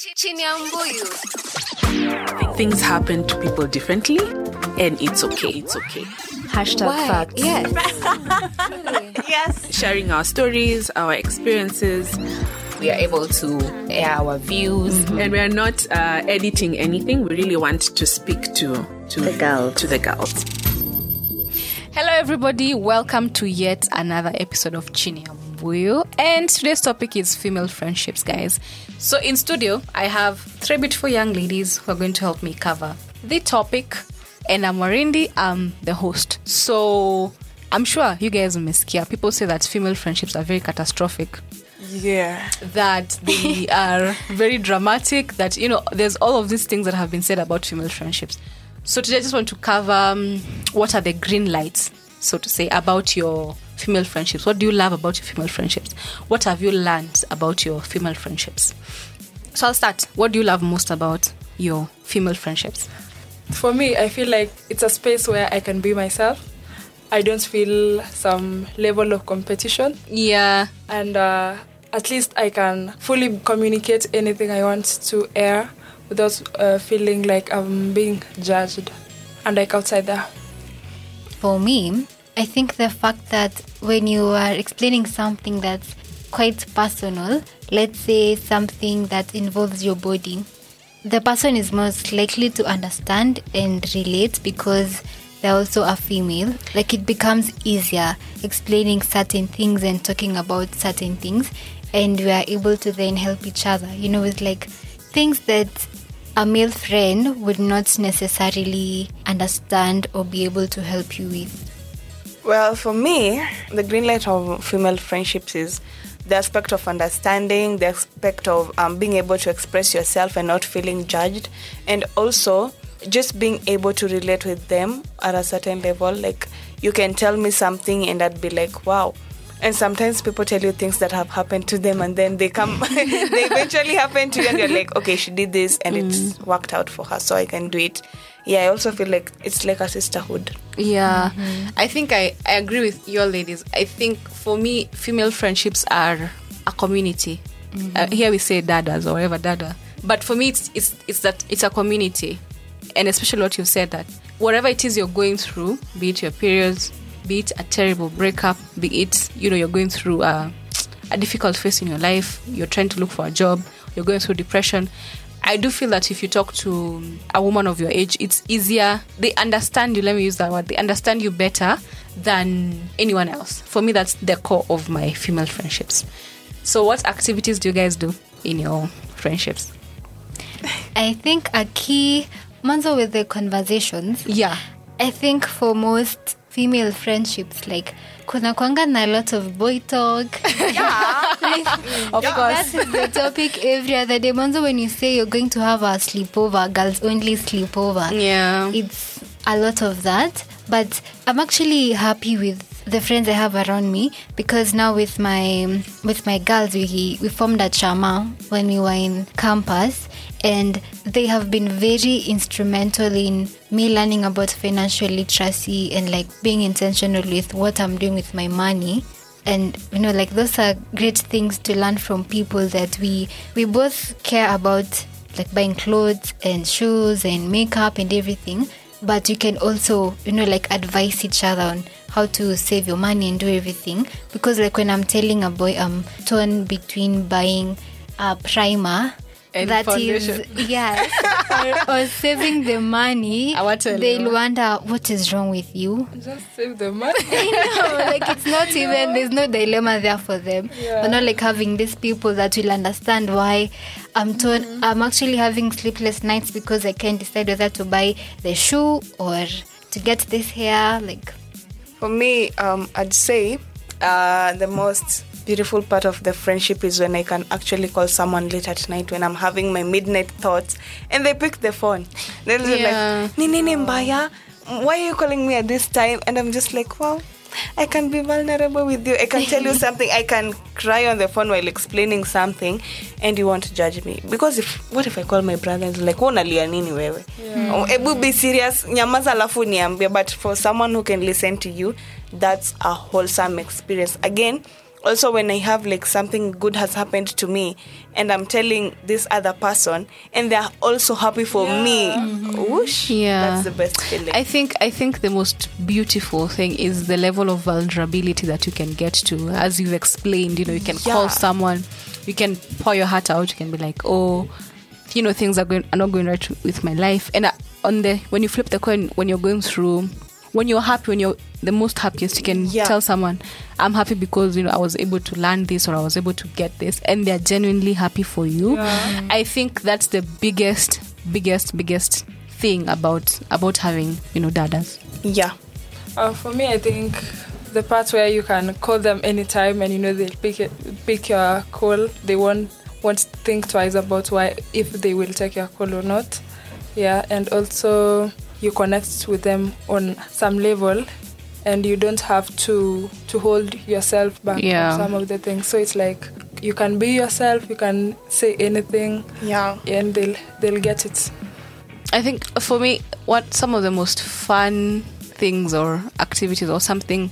Chini ya Mbuyu. Things happen to people differently, and it's okay. It's okay. Hashtag facts. Yes. Yes. Sharing our stories, our experiences. We are able to air our views, and we are not uh, editing anything. We really want to speak to to The girls. To the girls. Hello, everybody. Welcome to yet another episode of Chini ya Mbuyu. And today's topic is female friendships, guys. So, in studio, I have three beautiful young ladies who are going to help me cover the topic. And I'm Warindi, I'm the host. So, I'm sure you guys scare. People say that female friendships are very catastrophic Yeah. that they are very dramatic that you know there's all of these things that have been said about female friendships so today i just want to cover um, what are the green lights so to say about your female friendships? What do you love about your female friendships? What have you learned about your female friendships? So i'll start. What do you love most about your female friendships? For me, I feel like it's a space where I can be myself. I don't feel some level of competition, yeah. And uh, at least I can fully communicate anything I want to air without uh, feeling like I'm being judged. And like outside there. For me, I think the fact that when you are explaining something that's quite personal, let's say something that involves your body, the person is most likely to understand and relate because they're also a female. Like it becomes easier explaining certain things and talking about certain things, and we are able to then help each other. You know, with like things that a male friend would not necessarily understand or be able to help you with. Well, for me, the green light of female friendships is the aspect of understanding, the aspect of um, being able to express yourself and not feeling judged, and also just being able to relate with them at a certain level. Like, you can tell me something, and I'd be like, wow. And sometimes people tell you things that have happened to them, and then they come, they eventually happen to you, and you're like, okay, she did this, and it's mm. worked out for her, so I can do it. Yeah, I also feel like it's like a sisterhood. Yeah, mm-hmm. I think I, I agree with your ladies. I think for me, female friendships are a community. Mm-hmm. Uh, here we say dadas or whatever dada, but for me, it's it's it's that it's a community, and especially what you said that whatever it is you're going through, be it your periods, be it a terrible breakup, be it you know you're going through a, a difficult phase in your life, you're trying to look for a job, you're going through depression. I do feel that if you talk to a woman of your age, it's easier. They understand you. Let me use that word. They understand you better than anyone else. For me, that's the core of my female friendships. So, what activities do you guys do in your friendships? I think a key, manzo with the conversations, Yeah. I think for most female friendships, like kuna kwanga na a lot of boy talk. yeah. Of That is the topic every other day. Manzo, when you say you're going to have a sleepover, girls only sleepover. Yeah. it's a lot of that but i'm actually happy with the friends i have around me because now with my with my girls we we formed a chama when we were in campus and they have been very instrumental in me learning about financial literacy and like being intentional with what i'm doing with my money. And you know like those are great things to learn from people that we we both care about like buying clothes and shoes and makeup and everything. But you can also you know like advise each other on how to save your money and do everything. Because like when i'm telling a boy i'm torn between buying a primer And that is foundation. yes or, or saving the money I want to they'll know. wonder what is wrong with you Just save the money. no, like it's not even there's no dilemma there for them. Yeah. But not like having these people that will understand why I'm torn I'm actually having sleepless nights because I can't decide whether to buy the shoe or to get this hair. Like For me, um, I'd say uh, the most beautiful part of the friendship is when I can actually call someone late at night when I'm having my midnight thoughts and they pick the phone. they're Yeah. like, Nini ni mbaya? Why are you calling me at this time? And I'm just like, wow. I can be vulnerable with you. I can tell you something. I can cry on the phone while explaining something, and you won't judge me. Because if what if I call my brother and like, "Wewe unalia nini wewe?" Oh, Ebu be serious. Nyamaza alafu niambie. But for someone who can listen to you, that's a wholesome experience. Again, also when i have like something good has happened to me and i'm telling this other person and they're also happy for me Whoosh, Yeah. that's the best feeling I think I think the most beautiful thing is the level of vulnerability that you can get to. As you've explained, you know, you can call someone, you can pour your heart out. You can be like, oh, you know, things are going are not going right with my life. And uh, on the when you flip the coin, when you're going through, when you're happy, when you're the most happiest, you can Yeah. tell someone, I'm happy because you know I was able to learn this or I was able to get this, and they're genuinely happy for you. I think that's the biggest, biggest, biggest thing about about having you know dadas. yeah Uh, for me, I think the part where you can call them anytime and you know they'll pick it, pick your call. They won't won't think twice about why if they will take your call or not. Yeah, and also you connect with them on some level, and you don't have to to hold yourself back Yeah. on some of the things. So it's like you can be yourself. You can say anything, yeah and they'll they'll get it. I think for me, what some of the most fun things or activities or something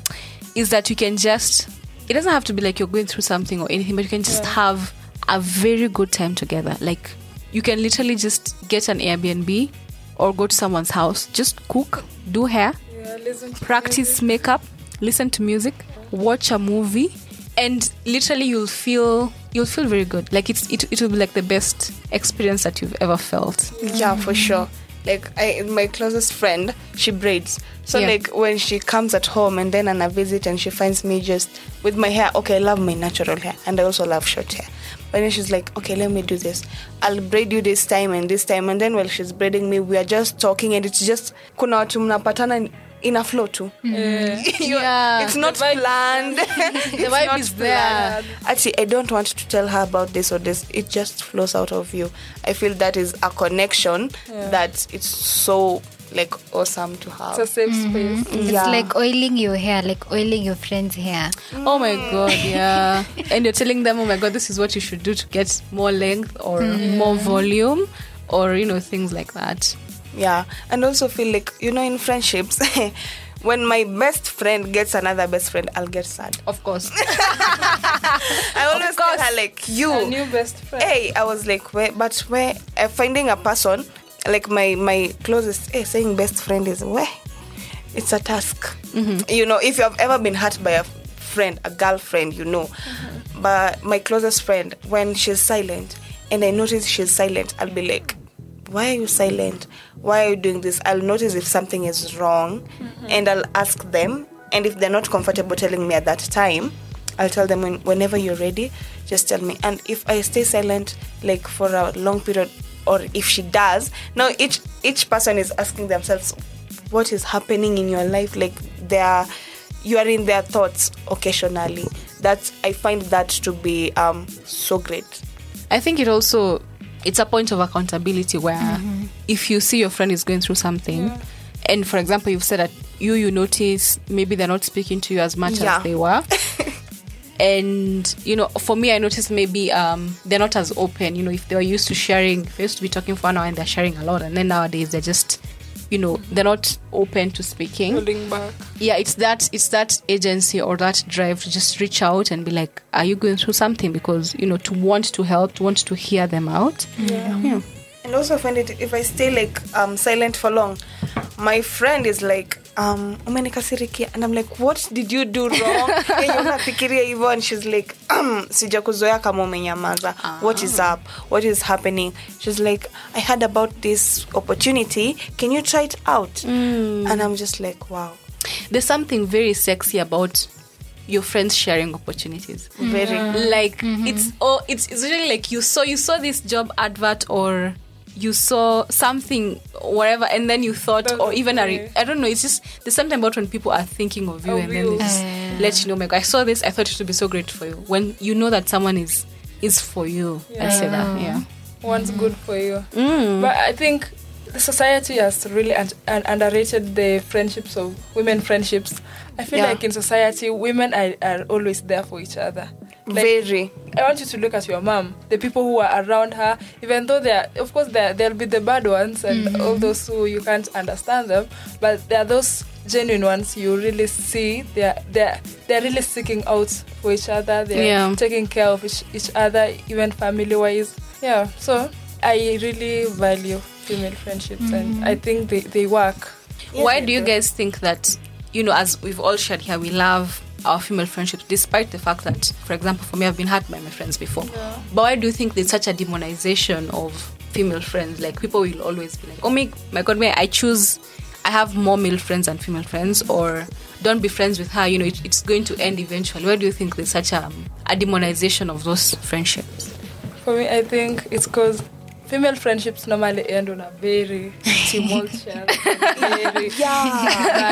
is that you can just. It doesn't have to be like you're going through something or anything, but you can just have a very good time together. Like you can literally just get an Airbnb or go to someone's house, just cook, do hair, Yeah, listen. To practice makeup, listen to music, watch a movie, and literally you'll feel you'll feel very good. Like it's it it will be like the best experience that you've ever felt. Yeah, for sure. Like I, my closest friend, she braids. So Yeah. like when she comes at home and then on a visit and she finds me just with my hair. Okay, I love my natural hair and I also love short hair. But then she's like, okay, let me do this. I'll braid you this time and this time. And then while she's braiding me, we are just talking and it's just kuna watu mnapatana in a flow too. Mm-hmm. Yeah. Yeah. it's not The vibe- planned. The vibe is there. Actually, I don't want to tell her about this or this. It just flows out of you. I feel that is a connection Yeah. that it's so like awesome to have. It's a safe space. It's Yeah. like oiling your hair, like oiling your friend's hair. Oh my god, yeah. and you're telling them, oh my god, this is what you should do to get more length or more volume or, you know, things like that. yeah, and also feel like you know in friendships. When my best friend gets another best friend, I'll get sad. Of course. I always tell her like you. A new best friend. Hey, I was like, where, but where? Uh, finding a person like my my closest. Hey, saying best friend is where? It's a task. Mm-hmm. You know, if you have ever been hurt by a friend, a girlfriend, you know. Mm-hmm. But my closest friend, when she's silent, and I notice she's silent, I'll be like, why are you silent? Why are you doing this? I'll notice if something is wrong, mm-hmm. and I'll ask them. And if they're not comfortable telling me at that time, I'll tell them when, whenever you're ready, just tell me. And if I stay silent, like for a long period, or if she does, now each each person is asking themselves, what is happening in your life? Like they are, you are in their thoughts occasionally. That's I find that to be um so great. I think it also it's a point of accountability where if you see your friend is going through something and for example you've said that you you notice maybe they're not speaking to you as much Yeah. as they were and you know for me i noticed maybe um they're not as open. You know if they were used to sharing they used to be talking for an hour and they're sharing a lot and then nowadays they're just you know they're not open to speaking. Holding back. yeah it's that it's that agency or that drive to just reach out and be like are you going through something? Because you know to want to help to want to hear them out. Yeah, And also find it if I stay like um silent for long, my friend is like um umenikasirikia and I'm like what did you do wrong? Yenye unafikiria hivyo and she's like um sijakuzoea kama umenyamaza. What is up? What is happening? She's like I heard about this opportunity. Can you try it out? And I'm just like wow. there's something very sexy about your friends sharing opportunities Very like it's oh it's, it's really like you saw you saw this job advert or you saw something whatever, and then you thought That's or even okay. re- i don't know it's just there's something about when people are thinking of you Of and then they just let you know like i saw this i thought it would be so great for you when you know that someone is is for you yeah. i say that yeah One's good for you. Mm. But I think the society has really un- un- underrated the friendships of women friendships. I feel Yeah. like in society, women are, are always there for each other. Like, Very. I want you to look at your mom, the people who are around her, even though they're, of course, there there'll be the bad ones and mm-hmm. all those who you can't understand them, but there are those genuine ones you really see. They're they're they're really seeking out for each other. They're Yeah. taking care of each, each other, even family wise. Yeah. So I really value female friendships, and mm-hmm. I think they they work. Yes, Why they do you guys think that, you know, as we've all shared here, we love our female friendships, despite the fact that, for example, for me, I've been hurt by my friends before. But why do you think there's such a demonization of female friends? Like, people will always be like, oh my, my God, may I choose, I have more male friends than female friends, or don't be friends with her, you know, it, it's going to end eventually. Why do you think there's such a, a demonization of those friendships? For me, I think it's because female friendships normally end on a very tumultuous, very Yeah.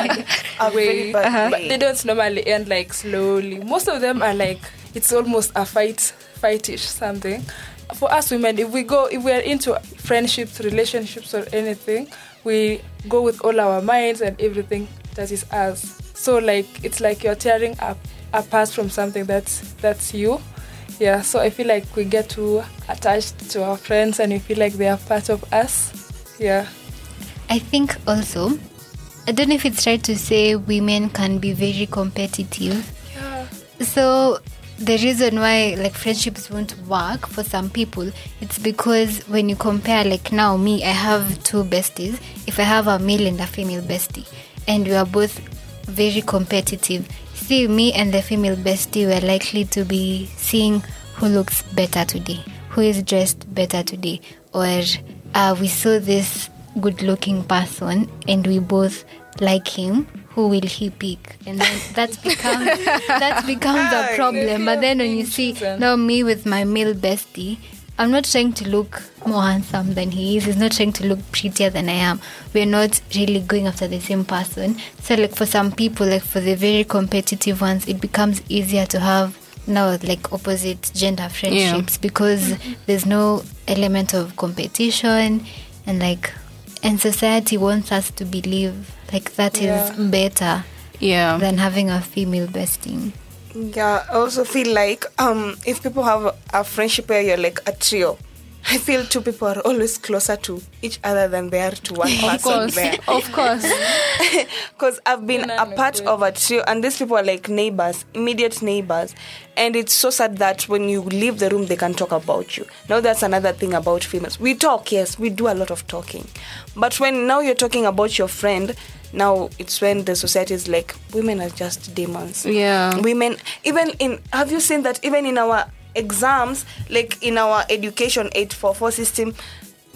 bad A very way. bad But they don't normally end like slowly. Most of them are like it's almost a fight, fightish something. For us women, if we go, if we are into friendships, relationships, or anything, we go with all our minds and everything that is us. So like it's like you're tearing up a apart from something that's that's you. Yeah. So I feel like we get too attached to our friends and we feel like they are part of us. Yeah. I think also, I don't know if it's right to say women can be very competitive. Yeah. So the reason why like friendships won't work for some people, it's because when you compare like now me, I have two besties. If I have a male and a female bestie, and we are both very competitive, see me and the female bestie were likely to be seeing who looks better today, who is dressed better today, or uh, we saw this good-looking person and we both like him who will he pick? And then that becomes that becomes a problem. But then when you see now me with my male bestie i'm not trying to look more handsome than he is he's not trying to look prettier than i am we're not really going after the same person so like for some people like for the very competitive ones it becomes easier to have now like opposite gender friendships because there's no element of competition and like and society wants us to believe like that is Yeah. better Yeah. than having a female bestie. Yeah, I also feel like um, if people have a, friendship where you're like a trio, I feel two people are always closer to each other than they are to one person there. of course. Because I've been a part of a trio, and these people are like neighbors, immediate neighbors. And it's so sad that when you leave the room, they can talk about you. Now, that's another thing about females. We talk, yes, we do a lot of talking. But when now you're talking about your friend, now it's when the society is like, women are just demons. Yeah. Women, even in, have you seen that even in our exams, like in our education 844 system,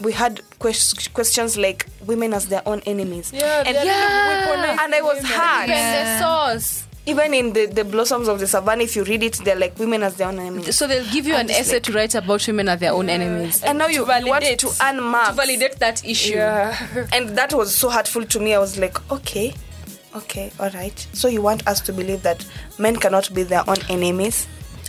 we had ques- questions like women as their own enemies. Yeah, and, they're and I was women. hard. the sauce. Even in the, the blossoms of the savannah, if you read it, they're like women as their own enemies. So they'll give you I'm an essay like- to write about women are their own enemies. and now you, to you want validate- to earn marks. To validate that issue. Yeah. And that was so hurtful to me. I was like, okay, okay, all right. So you want us to believe that men cannot be their own enemies?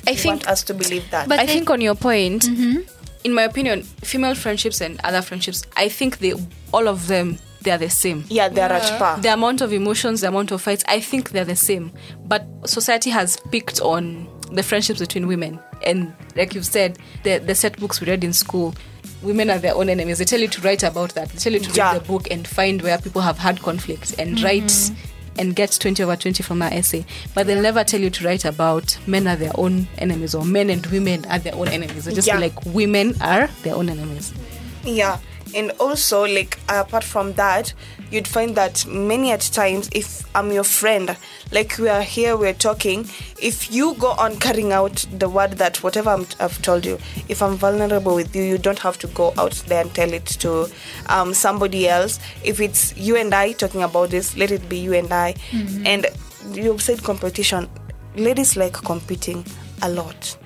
I You think want us to believe that. But I I- think on your point, mm-hmm. in my opinion, female friendships and other friendships, I think they all of them they are the same. yeah, they're at par. The amount of emotions, the amount of fights, I think they're the same. But society has picked on the friendships between women. And like you've said, the, the set books we read in school, women are their own enemies. They tell you to write about that. They tell you to Yeah. read the book and find where people have had conflict and mm-hmm. write and get 20 over 20 from that essay. But they'll never tell you to write about men are their own enemies or men and women are their own enemies. They just Yeah. be like women are their own enemies. Yeah, and also like apart from that, you'd find that many at times, if I'm your friend, like we are here, we're talking. If you go on carrying out the word that whatever I'm, I've told you, if I'm vulnerable with you, you don't have to go out there and tell it to um, somebody else. If it's you and I talking about this, let it be you and I. And you said competition. Ladies like competing a lot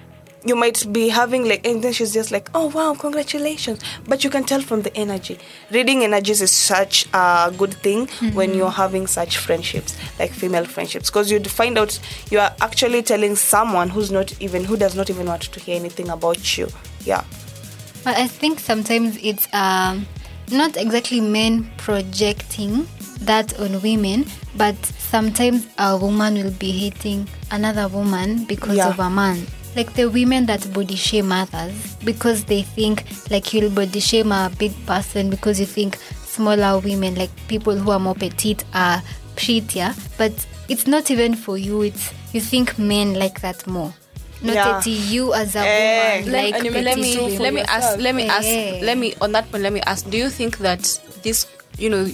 you might be having like and then she's just like oh wow congratulations. But you can tell from the energy. Reading energies is such a good thing when you're having such friendships like female friendships because you'd find out you are actually telling someone who's not even who does not even want to hear anything about you. Yeah. But I think sometimes it's um, not exactly men projecting that on women, but sometimes a woman will be hating another woman because Yeah. of a man. Like the women that body shame others because they think like you'll body shame a big person because you think smaller women, like people who are more petite, are prettier. But it's not even for you. It's you think men like that more. Not Yeah. that you as a Eh. woman Let- like and you let me women. let me ask let me ask Eh. let me on that point let me ask do you think that this you know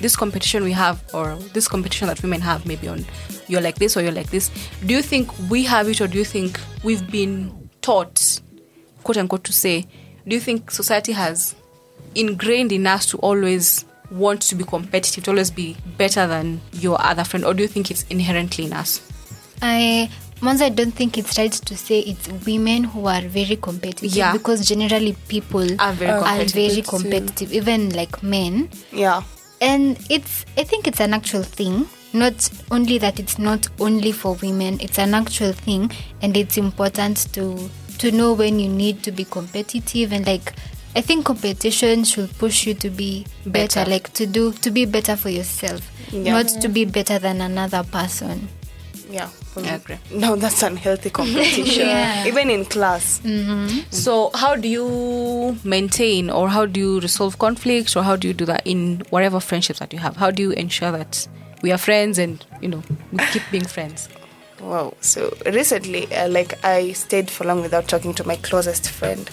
this competition we have or this competition that women have maybe on you're like this or you're like this do you think we have it or do you think we've been taught quote unquote to say do you think society has ingrained in us to always want to be competitive to always be better than your other friend or do you think it's inherently in us I Monza, I don't think it's right to say it's women who are very competitive Yeah. because generally people Are very are competitive very competitive, even like men. Yeah. And it's I think it's an actual thing. Not only that it's not only for women, it's an actual thing and it's important to to know when you need to be competitive and like I think competition should push you to be better, Better. like to do to be better for yourself, Yeah. not to be better than another person. Yeah. I agree. No, that's unhealthy competition. Yeah. Even in class. So, how do you maintain or how do you resolve conflicts or how do you do that in whatever friendships that you have? How do you ensure that we are friends and, you know, we keep being friends? Wow. So recently, uh, like I stayed for long without talking to my closest friend.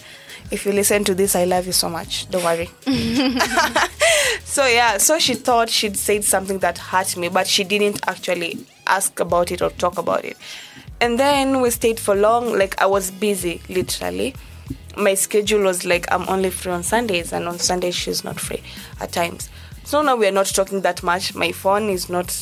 If you listen to this, I love you so much. Don't worry. so yeah, so she thought she'd said something that hurt me, but she didn't actually ask about it or talk about it. And then we stayed for long. Like I was busy, literally. My schedule was like I'm only free on Sundays, and on Sundays she's not free at times. So now we are not talking that much. My phone is not.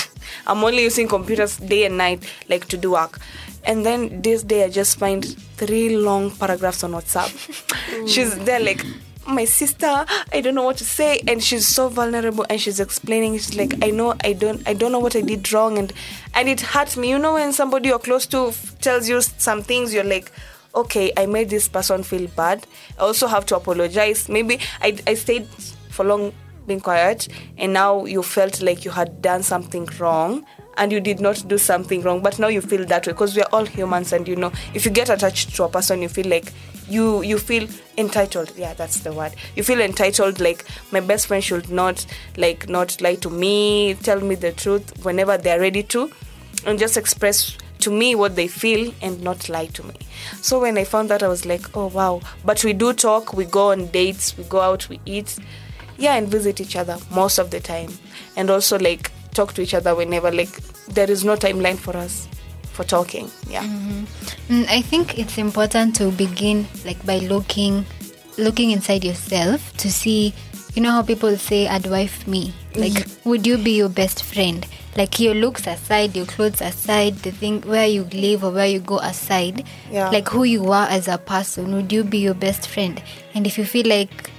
I'm only using computers day and night, like to do work. And then this day, I just find three long paragraphs on WhatsApp. she's there, like, my sister, I don't know what to say, and she's so vulnerable, and she's explaining. She's like, I know, I don't, I don't know what I did wrong, and and it hurts me. You know, when somebody you're close to f- tells you some things, you're like, okay, I made this person feel bad. I also have to apologize. Maybe I, I stayed for long being quiet and now you felt like you had done something wrong and you did not do something wrong but now you feel that way because we are all humans and you know if you get attached to a person you feel like you you feel entitled yeah that's the word you feel entitled like my best friend should not like not lie to me tell me the truth whenever they're ready to and just express to me what they feel and not lie to me. So when I found that, I was like, oh wow. But we do talk, we go on dates, we go out, we eat, yeah, and visit each other most of the time. And also like talk to each other whenever, like, there is no timeline for us for talking. Yeah. Mm, I think it's important to begin like by looking looking inside yourself to see you know how people say adwife me like would you be your best friend like your looks aside your clothes aside the thing where you live or where you go aside Yeah. like who you are as a person would you be your best friend and if you feel like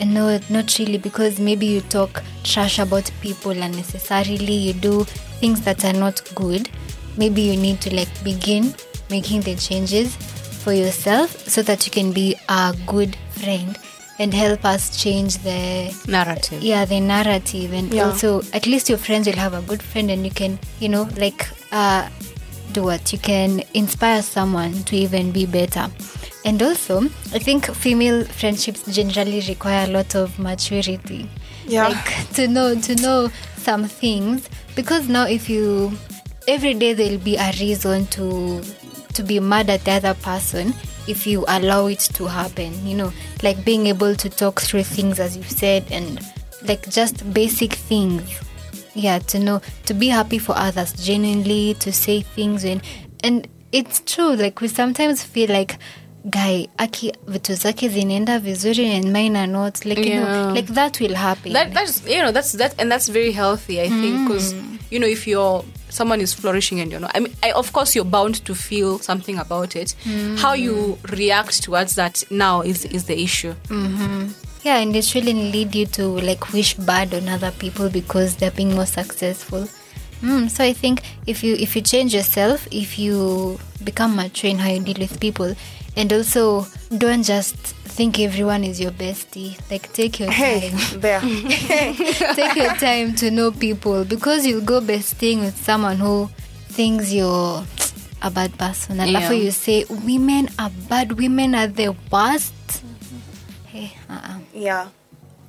no not really because maybe you talk trash about people unnecessarily you do things that are not good maybe you need to like begin making the changes for yourself so that you can be a good friend and help us change the Narrative. yeah the narrative and Yeah. also at least your friends will have a good friend and you can you know like uh do what you can inspire someone to even be better and also i think female friendships generally require a lot of maturity. Yeah. like to know to know some things. Because now if you every day there'll be a reason to to be mad at the other person if you allow it to happen you know. Like being able to talk through things as you've said and like just basic things. Yeah to know to be happy for others genuinely to say things and and it's true. Like we sometimes feel like guy aki vitu zake zinaenda vizuri and mine are not like you know like that will happen. That that's you know that's that and that's very healthy I think mm. because you know if you're someone is flourishing and you're not I mean I, of course you're bound to feel something about it. Mm. How you react towards that now is is the issue. Mm-hmm. Yeah and it shouldn't lead you to like wish bad on other people because they're being more successful. Mm, so i think if you if you change yourself if you become mature in how you deal with people and also don't just think everyone is your bestie like take your Hey, time there. take your time to know people because you'll go besting with someone who thinks you're a bad person alafu Yeah. you say women are bad women are the worst hey, uh-uh. Yeah.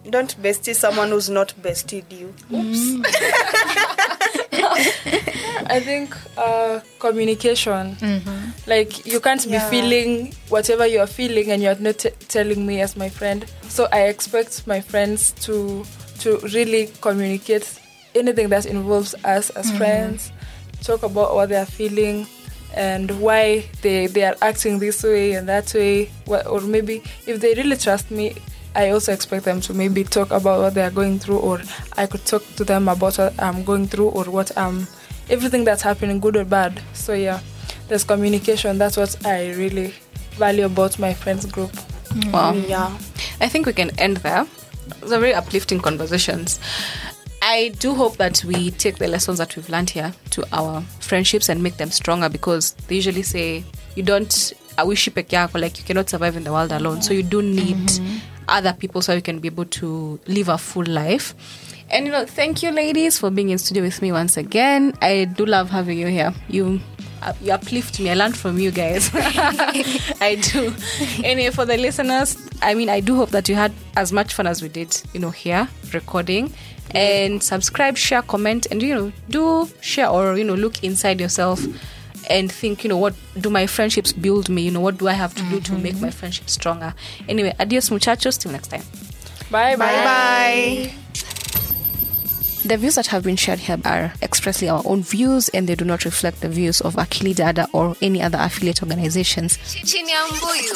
Don't bestie someone who's not bested you. Mm. I think uh, communication. Like you can't be feeling whatever you're feeling, and you're not t- telling me as my friend. So I expect my friends to to really communicate anything that involves us as friends. Talk about what they are feeling and why they they are acting this way and that way. Or maybe if they really trust me. I also expect them to maybe talk about what they are going through, or I could talk to them about what I'm going through, or what I'm everything that's happening, good or bad. So yeah, there's communication. That's what I really value about my friends group. Mm. Wow. Yeah. I think we can end there. It's a very uplifting conversations. I do hope that we take the lessons that we've learned here to our friendships and make them stronger because they usually say you don't awishi peke yako like you cannot survive in the world alone. So you do need mm-hmm. Other people so you can be able to live a full life. And you know, thank you ladies for being in studio with me once again. I do love having you here. You uh, you uplift me. I learned from you guys. I do. Anyway, for the listeners, I mean, I do hope that you had as much fun as we did, you know, here recording. And subscribe, share, comment, and you know, do share or you know, look inside yourself and think, you know, what do my friendships build me? You know, what do I have to do to mm-hmm. make my friendship stronger? Anyway, adios, muchachos. Till next time. Bye bye. Bye. The views that have been shared here are expressly our own views and they do not reflect the views of Akili Dada or any other affiliate organizations. Chini ya mbuyu.